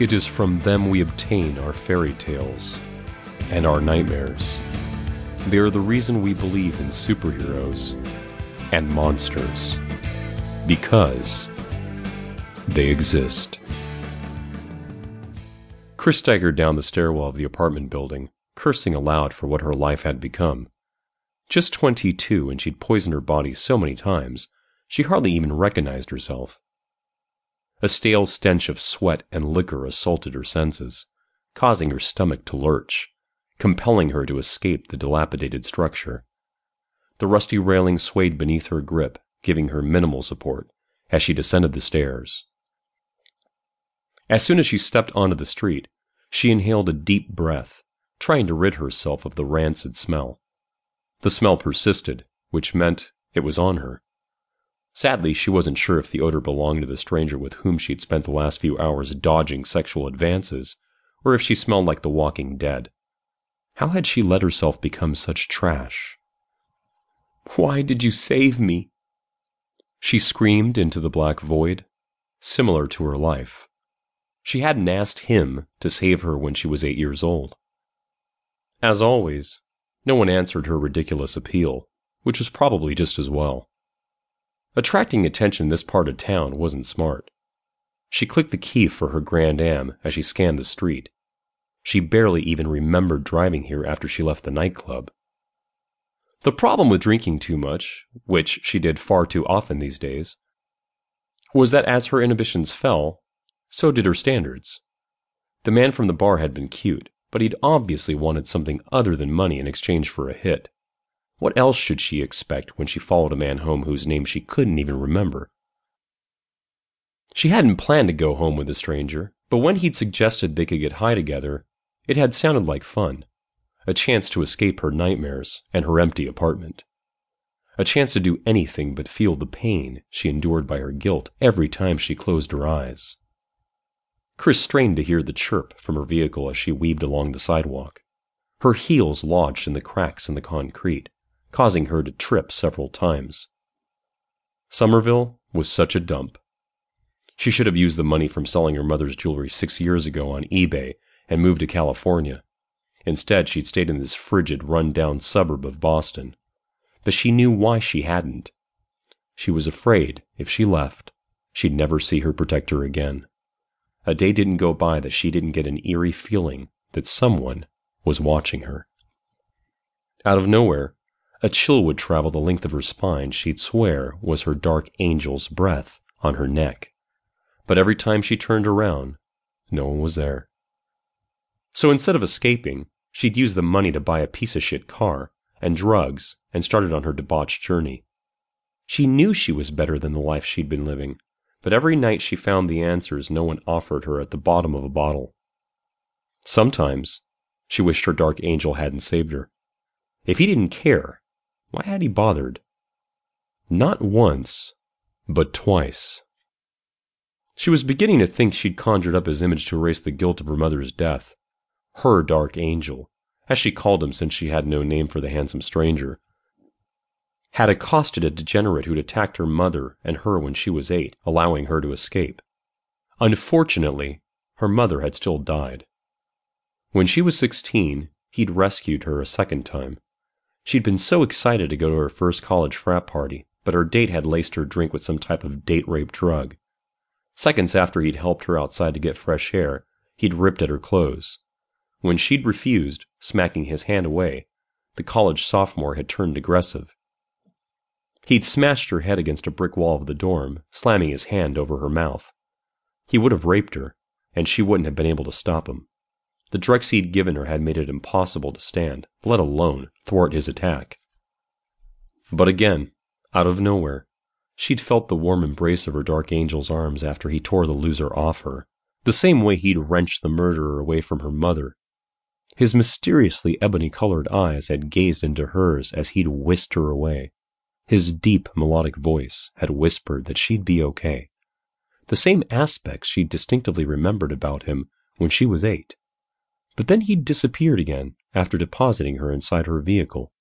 It is from them we obtain our fairy tales and our nightmares. They are the reason we believe in superheroes and monsters. Because they exist. Chris staggered down the stairwell of the apartment building, cursing aloud for what her life had become. Just twenty two, and she'd poisoned her body so many times, she hardly even recognized herself. A stale stench of sweat and liquor assaulted her senses, causing her stomach to lurch, compelling her to escape the dilapidated structure. The rusty railing swayed beneath her grip, giving her minimal support as she descended the stairs. As soon as she stepped onto the street, she inhaled a deep breath, trying to rid herself of the rancid smell. The smell persisted, which meant it was on her. Sadly, she wasn't sure if the odor belonged to the stranger with whom she'd spent the last few hours dodging sexual advances, or if she smelled like the walking dead. How had she let herself become such trash? Why did you save me? She screamed into the black void, similar to her life. She hadn't asked him to save her when she was eight years old. As always, no one answered her ridiculous appeal, which was probably just as well. Attracting attention in this part of town wasn't smart. She clicked the key for her Grand Am as she scanned the street. She barely even remembered driving here after she left the nightclub. The problem with drinking too much, which she did far too often these days, was that as her inhibitions fell, so did her standards. The man from the bar had been cute, but he'd obviously wanted something other than money in exchange for a hit. What else should she expect when she followed a man home whose name she couldn't even remember? She hadn't planned to go home with the stranger, but when he'd suggested they could get high together, it had sounded like fun a chance to escape her nightmares and her empty apartment. A chance to do anything but feel the pain she endured by her guilt every time she closed her eyes. Chris strained to hear the chirp from her vehicle as she weaved along the sidewalk. Her heels lodged in the cracks in the concrete, causing her to trip several times. Somerville was such a dump. She should have used the money from selling her mother's jewelry six years ago on eBay and moved to California. Instead, she'd stayed in this frigid, run down suburb of Boston. But she knew why she hadn't. She was afraid, if she left, she'd never see her protector again. A day didn't go by that she didn't get an eerie feeling that someone was watching her. Out of nowhere, a chill would travel the length of her spine she'd swear was her dark angel's breath on her neck. But every time she turned around, no one was there. So instead of escaping, she'd used the money to buy a piece of shit car and drugs and started on her debauched journey. She knew she was better than the life she'd been living, but every night she found the answers no one offered her at the bottom of a bottle. Sometimes she wished her dark angel hadn't saved her. If he didn't care, why had he bothered? Not once, but twice. She was beginning to think she'd conjured up his image to erase the guilt of her mother's death her dark angel, as she called him since she had no name for the handsome stranger, had accosted a degenerate who'd attacked her mother and her when she was eight, allowing her to escape. Unfortunately, her mother had still died. When she was 16, he'd rescued her a second time. She'd been so excited to go to her first college frat party, but her date had laced her drink with some type of date rape drug. Seconds after he'd helped her outside to get fresh air, he'd ripped at her clothes. When she'd refused, smacking his hand away, the college sophomore had turned aggressive. He'd smashed her head against a brick wall of the dorm, slamming his hand over her mouth. He would have raped her, and she wouldn't have been able to stop him. The drugs he'd given her had made it impossible to stand, let alone thwart his attack. But again, out of nowhere, she'd felt the warm embrace of her dark angel's arms after he tore the loser off her, the same way he'd wrenched the murderer away from her mother his mysteriously ebony colored eyes had gazed into hers as he'd whisked her away. His deep, melodic voice had whispered that she'd be okay. The same aspects she'd distinctively remembered about him when she was eight. But then he'd disappeared again after depositing her inside her vehicle.